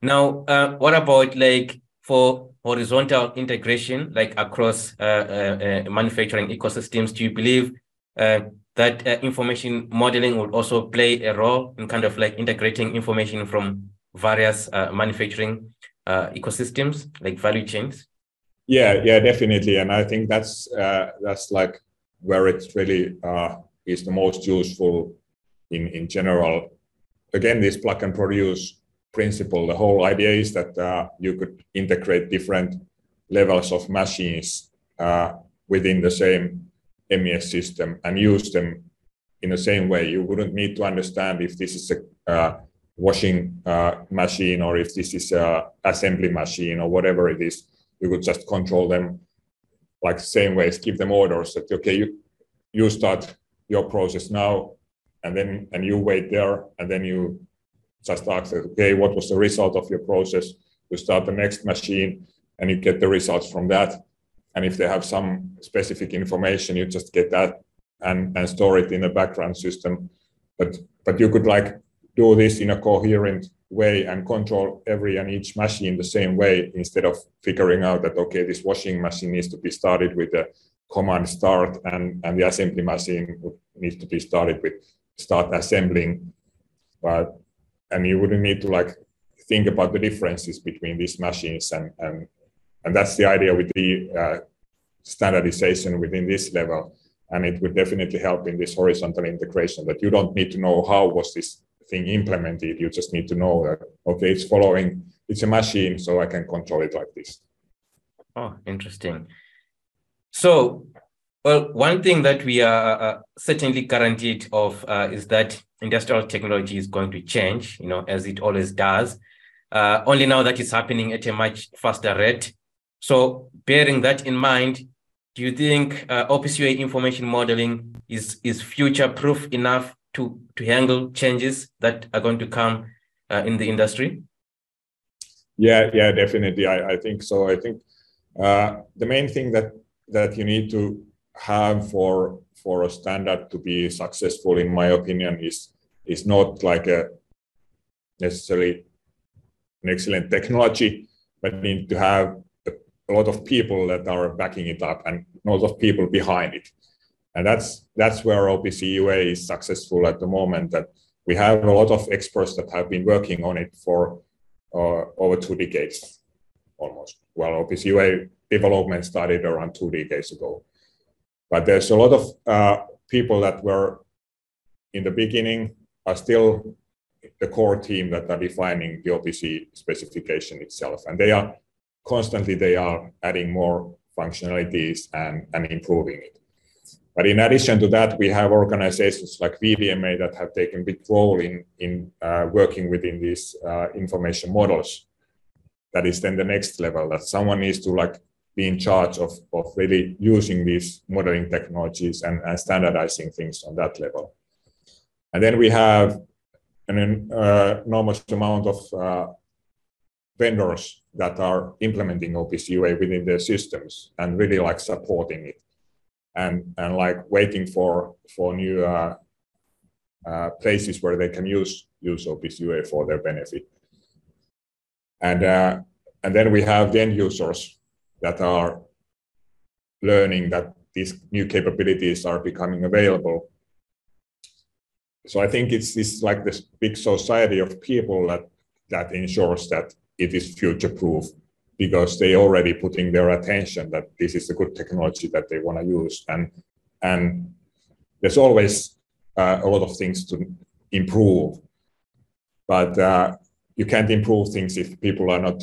Now, uh, what about like for horizontal integration, like across uh, uh, uh manufacturing ecosystems? Do you believe uh, that uh, information modeling would also play a role in kind of like integrating information from various manufacturing ecosystems, like value chains? Yeah, yeah, definitely, and I think that's that's like where it really is the most useful in in general. Again, this plug and produce principle. The whole idea is that uh, you could integrate different levels of machines uh, within the same MES system and use them in the same way. You wouldn't need to understand if this is a uh, washing uh, machine or if this is a assembly machine or whatever it is. You could just control them like the same ways, give them orders that okay, you you start your process now, and then and you wait there, and then you just ask, okay, what was the result of your process? You start the next machine and you get the results from that. And if they have some specific information, you just get that and, and store it in a background system. But but you could like do this in a coherent way and control every and each machine the same way instead of figuring out that okay, this washing machine needs to be started with a command start and, and the assembly machine needs to be started with start assembling. But and you wouldn't need to like think about the differences between these machines and and and that's the idea with the uh, standardization within this level and it would definitely help in this horizontal integration that you don't need to know how was this thing implemented you just need to know that okay it's following it's a machine so i can control it like this oh interesting so well, one thing that we are uh, uh, certainly guaranteed of uh, is that industrial technology is going to change, you know, as it always does. Uh, only now that it's happening at a much faster rate. So, bearing that in mind, do you think uh, OPC information modeling is is future proof enough to to handle changes that are going to come uh, in the industry? Yeah, yeah, definitely. I, I think so. I think the main thing that that you need to have for for a standard to be successful, in my opinion, is is not like a necessarily an excellent technology, but need to have a lot of people that are backing it up and a lot of people behind it. And that's that's where OPC UA is successful at the moment. That we have a lot of experts that have been working on it for uh, over two decades, almost. Well, OPC UA development started around two decades ago. But there's a lot of uh, people that were in the beginning are still the core team that are defining the OPC specification itself, and they are constantly they are adding more functionalities and, and improving it. But in addition to that, we have organizations like VDMA that have taken a big role in in uh, working within these uh, information models. That is then the next level that someone needs to like be in charge of, of really using these modeling technologies and, and standardizing things on that level. And then we have an uh, enormous amount of uh, vendors that are implementing OPC UA within their systems and really like supporting it and, and like waiting for, for new uh, uh places where they can use, use OPC UA for their benefit. And, uh, and then we have the end users that are learning that these new capabilities are becoming available. So I think it's this like this big society of people that that ensures that it is future proof because they already putting their attention that this is a good technology that they want to use. And and there's always uh, a lot of things to improve. But uh, you can't improve things if people are not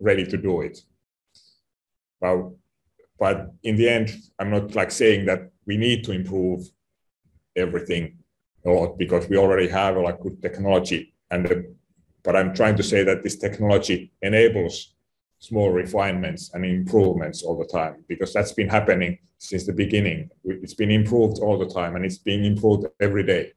ready to do it. But, but in the end, I'm not like saying that we need to improve everything a lot because we already have a like good technology. And the, but I'm trying to say that this technology enables small refinements and improvements all the time because that's been happening since the beginning. It's been improved all the time and it's being improved every day.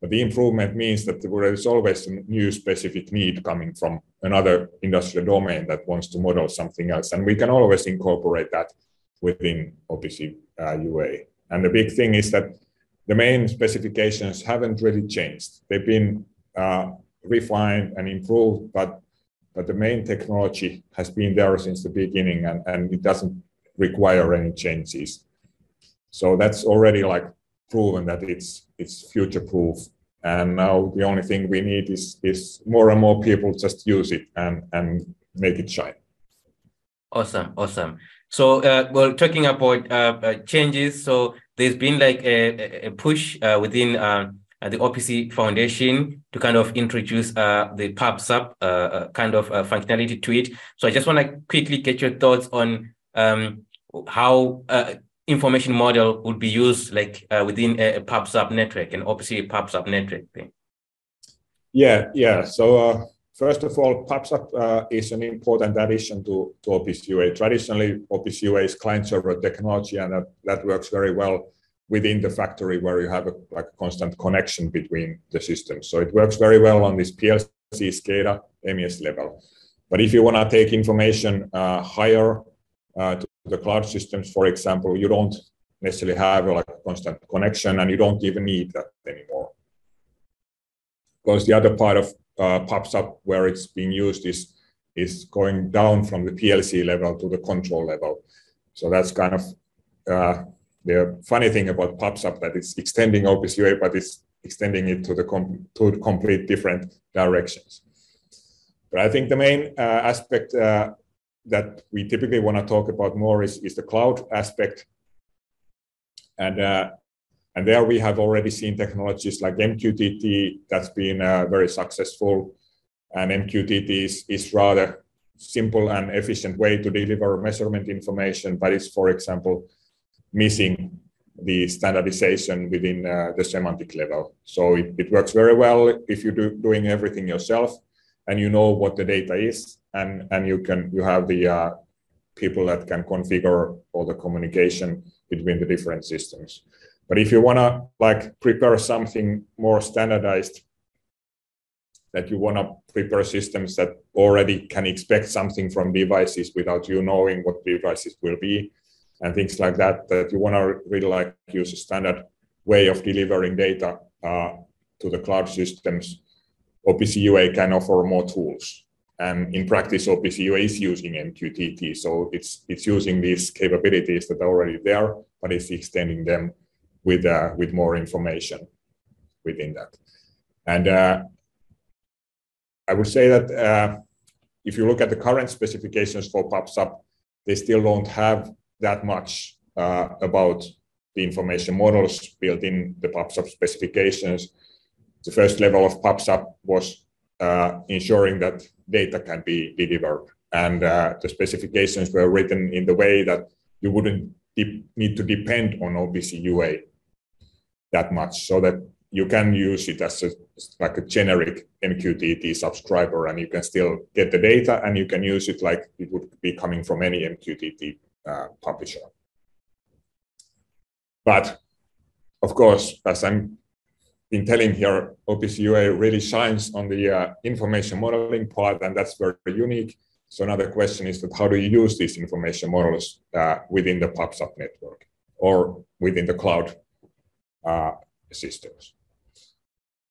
But the improvement means that there is always a new specific need coming from another industrial domain that wants to model something else. And we can always incorporate that within OPC uh, UA. And the big thing is that the main specifications haven't really changed. They've been uh, refined and improved, but but the main technology has been there since the beginning and, and it doesn't require any changes. So that's already like proven that it's it's future proof. And now the only thing we need is is more and more people just use it and and make it shine. Awesome, awesome. So, uh, well, talking about uh, uh, changes, so there's been like a, a push uh, within uh, the OPC Foundation to kind of introduce uh, the PubSub kind of functionality to it. So, I just want to quickly get your thoughts on um, how information model would be used like within a, a PubSub network, an OPC PubSub network thing. Yeah, yeah. So First of all, PubSub uh, is an important addition to, to OPC UA. Traditionally, OPC UA is client-server technology, and that, that works very well within the factory where you have a, like a constant connection between the systems. So it works very well on this PLC, SCADA, MES level. But if you want to take information uh, higher uh, to the cloud systems, for example, you don't necessarily have a, like a constant connection, and you don't even need that anymore. Because the other part of uh, up where it's being used is is going down from the PLC level to the control level. So that's kind of uh, the funny thing about PubSub that it's extending OPC UA, but it's extending it to the com- to complete different directions. But I think the main uh, aspect uh, that we typically want to talk about more is, is the cloud aspect. And uh, and there we have already seen technologies like MQTT that's been uh, very successful. And MQTT is, is rather simple and efficient way to deliver measurement information, but it's, for example, missing the standardization within uh, the semantic level. So it, it works very well if you're do, doing everything yourself and you know what the data is and, and you can you have the uh, people that can configure all the communication between the different systems. But if you want to like prepare something more standardized, that you want to prepare systems that already can expect something from devices without you knowing what devices will be and things like that, that you want to really like use a standard way of delivering data uh, to the cloud systems, OPC UA can offer more tools. And in practice, OPC UA is using MQTT. So it's, it's using these capabilities that are already there, but it's extending them with uh, with more information within that. And uh, I would say that uh, if you look at the current specifications for PubSub, they still don't have that much uh, about the information models built in the PubSub specifications. The first level of PubSub was uh, ensuring that data can be delivered, and uh, the specifications were written in the way that you wouldn't need to depend on OPC UA that much so that you can use it as a like a generic MQTT subscriber and you can still get the data and you can use it like it would be coming from any MQTT uh, publisher. But of course, as I'm been telling here, OPC UA really shines on the uh, information modeling part and that's very unique. So another question is that how do you use these information models uh, within the PubSub network or within the cloud uh, systems.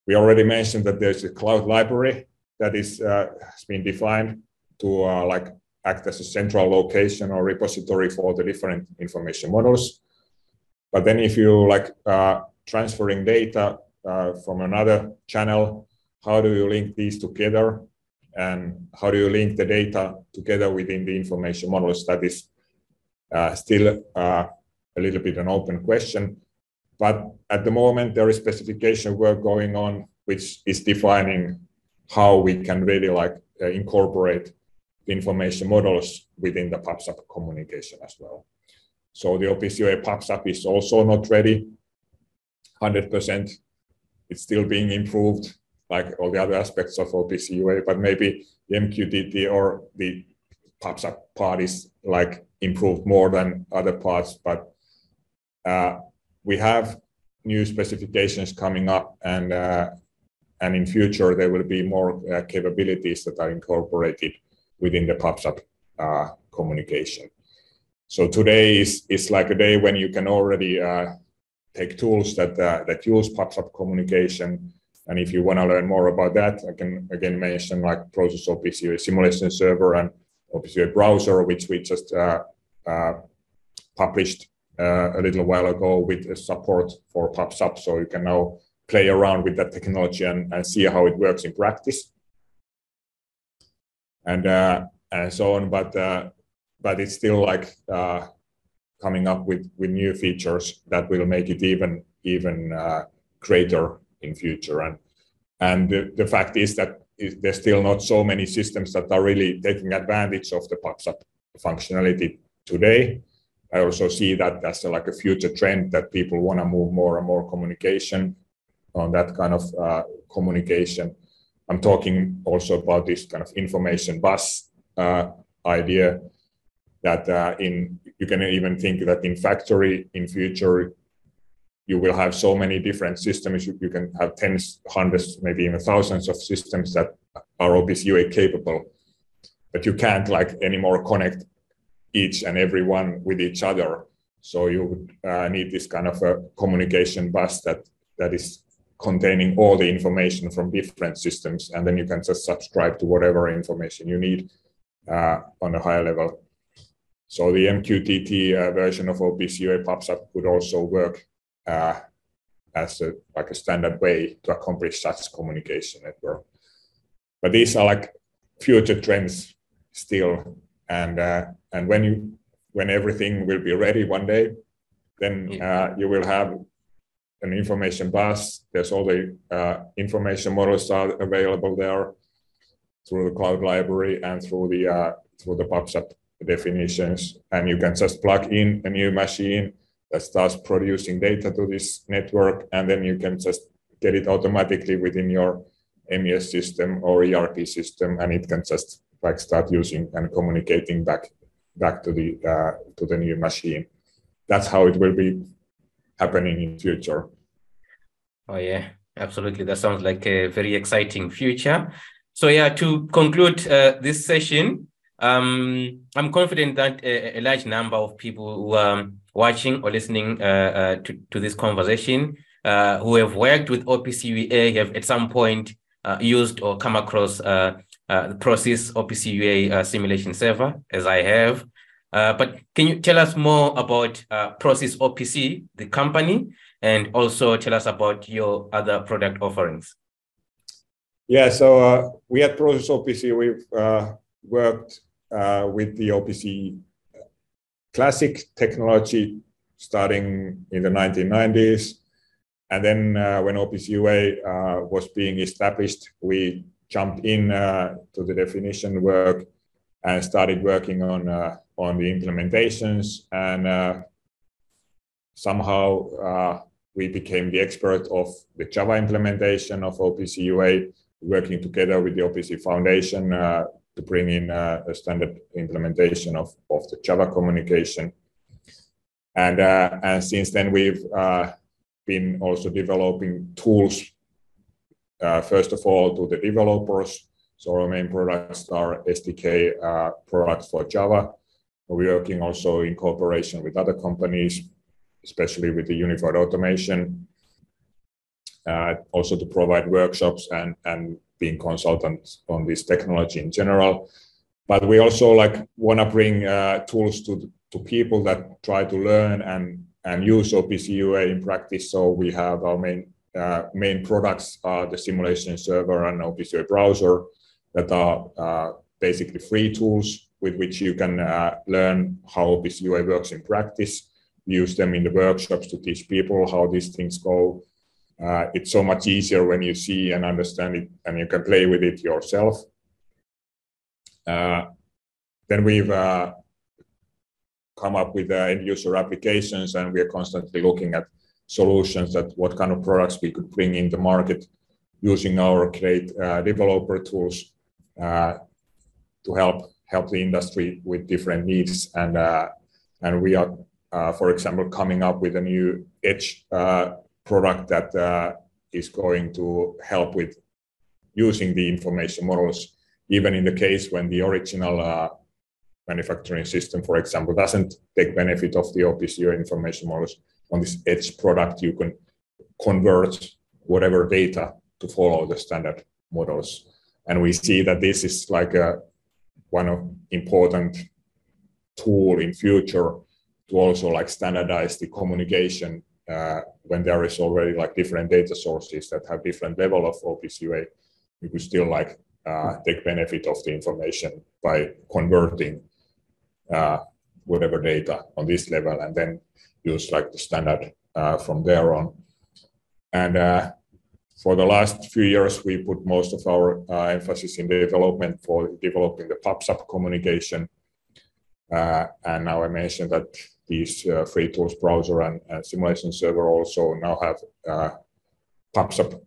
We already mentioned that there's a cloud library that is uh, has been defined to uh, like act as a central location or repository for the different information models. But then if you like uh, transferring data uh, from another channel, how do you link these together? And how do you link the data together within the information models? That is uh, still uh, a little bit an open question. But at the moment, there is specification work going on, which is defining how we can really like uh, incorporate information models within the PubSub communication as well. So the OPC UA PubSub is also not ready 100%. It's still being improved like all the other aspects of OPC UA, but maybe the MQTT or the PubSub part is like improved more than other parts. But uh, we have new specifications coming up and uh, and in future there will be more uh, capabilities that are incorporated within the PubSub uh, communication. So today is, is like a day when you can already uh, take tools that uh, that use PubSub communication And if you want to learn more about that, I can again mention like Prosys OPC UA simulation server and OPC UA browser, which we just uh, uh, published uh, a little while ago with support for PubSub. So you can now play around with that technology and, and see how it works in practice. And uh, and so on. But uh, but it's still like uh, coming up with with new features that will make it even even uh, greater in future. And and the, the fact is that there's still not so many systems that are really taking advantage of the PubSub functionality today. I also see that a, like a future trend that people want to move more and more communication on that kind of uh, communication. I'm talking also about this kind of information bus uh, idea that uh, in you can even think that in factory in future you will have so many different systems. You, can have tens, hundreds, maybe even thousands of systems that are UA capable, but you can't like anymore connect each and every one with each other. So you would uh, need this kind of a communication bus that that is containing all the information from different systems, and then you can just subscribe to whatever information you need uh, on a higher level. So the MQTT uh, version of OPC UA PubSub could also work uh, as a like a standard way to accomplish such communication network. But these are like future trends still, and uh, and when you when everything will be ready one day, then uh, you will have an information bus. There's all the uh, information models are available there through the cloud library and through the uh, through the PubSub definitions, and you can just plug in a new machine that starts producing data to this network, and then you can just get it automatically within your MES system or ERP system, and it can just like start using and communicating back back to the uh, to the new machine. That's how it will be happening in future. Oh yeah, absolutely. That sounds like a very exciting future. So yeah, to conclude uh, this session, um, I'm confident that a, a, large number of people who are watching or listening uh, uh, to, to this conversation uh, who have worked with OPC UA have at some point uh, used or come across uh, the Prosys OPC UA simulation server, as I have. But can you tell us more about Prosys OPC, the company, and also tell us about your other product offerings? Yeah, so we at Prosys OPC, we've worked uh, with the OPC classic technology starting in the 1990s. And then uh, when OPC UA uh, was being established, we jumped in uh, to the definition work and started working on, uh, on the implementations. And uh, somehow we became the expert of the Java implementation of OPC UA, working together with the OPC Foundation to bring in uh, a standard implementation of, of the Java communication. And, uh, and since then, we've uh, been also developing tools, uh, first of all, to the developers. So our main products are SDK uh, products for Java. We're working also in cooperation with other companies, especially with the Unified Automation, uh, also to provide workshops and, and being consultants on this technology in general. But we also like want to bring uh, tools to to people that try to learn and and use OPC UA in practice. So we have our main uh, main products are the simulation server and OPC UA browser that are uh, basically free tools with which you can uh, learn how this UI works in practice. Use them in the workshops to teach people how these things go uh, it's so much easier when you see and understand it and you can play with it yourself. Uh, then we've come up with end user applications and we are constantly looking at solutions that what kind of products we could bring in the market using our great uh, developer tools uh, to help help the industry with different needs and and we are for example coming up with a new edge product that uh, is going to help with using the information models, even in the case when the original uh, manufacturing system, for example, doesn't take benefit of the OPC UA information models. On this edge product, you can convert whatever data to follow the standard models. And we see that this is like a one of important tool in future to also like standardize the communication uh, when there is already like different data sources that have different level of OPC UA, you could still like uh, take benefit of the information by converting uh, whatever data on this level and then use like the standard uh, from there on. And uh, for the last few years, we put most of our uh, emphasis in development for developing the PubSub communication. Uh, and now I mentioned that these uh, free tools browser and, simulation server also now have PubSub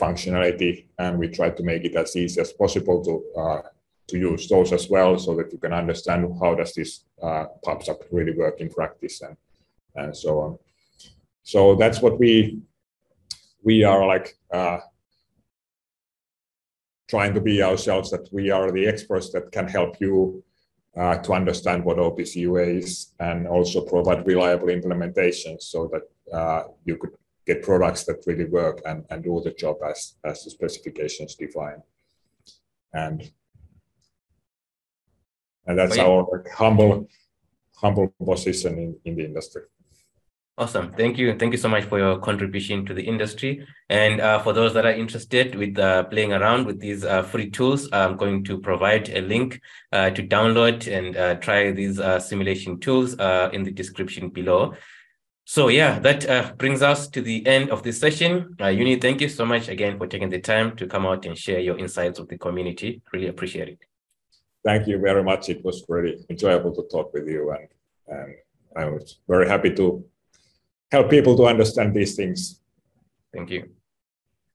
functionality, and we try to make it as easy as possible to to use those as well, so that you can understand how does this uh, PubSub really work in practice and and so on. So that's what we we are like uh, trying to be ourselves that we are the experts that can help you uh, to understand what OPC UA is and also provide reliable implementations so that uh, you could get products that really work and, and do the job as, as the specifications define. And and that's our humble humble position in, in the industry. Awesome. Thank you. Thank you so much for your contribution to the industry. And uh, for those that are interested with uh, playing around with these uh, free tools, I'm going to provide a link uh, to download and uh, try these uh, simulation tools in the description below. So yeah, that brings us to the end of this session. Uh, Jouni, thank you so much again for taking the time to come out and share your insights with the community. Really appreciate it. Thank you very much. It was very enjoyable to talk with you and, and I was very happy to help people to understand these things. Thank you.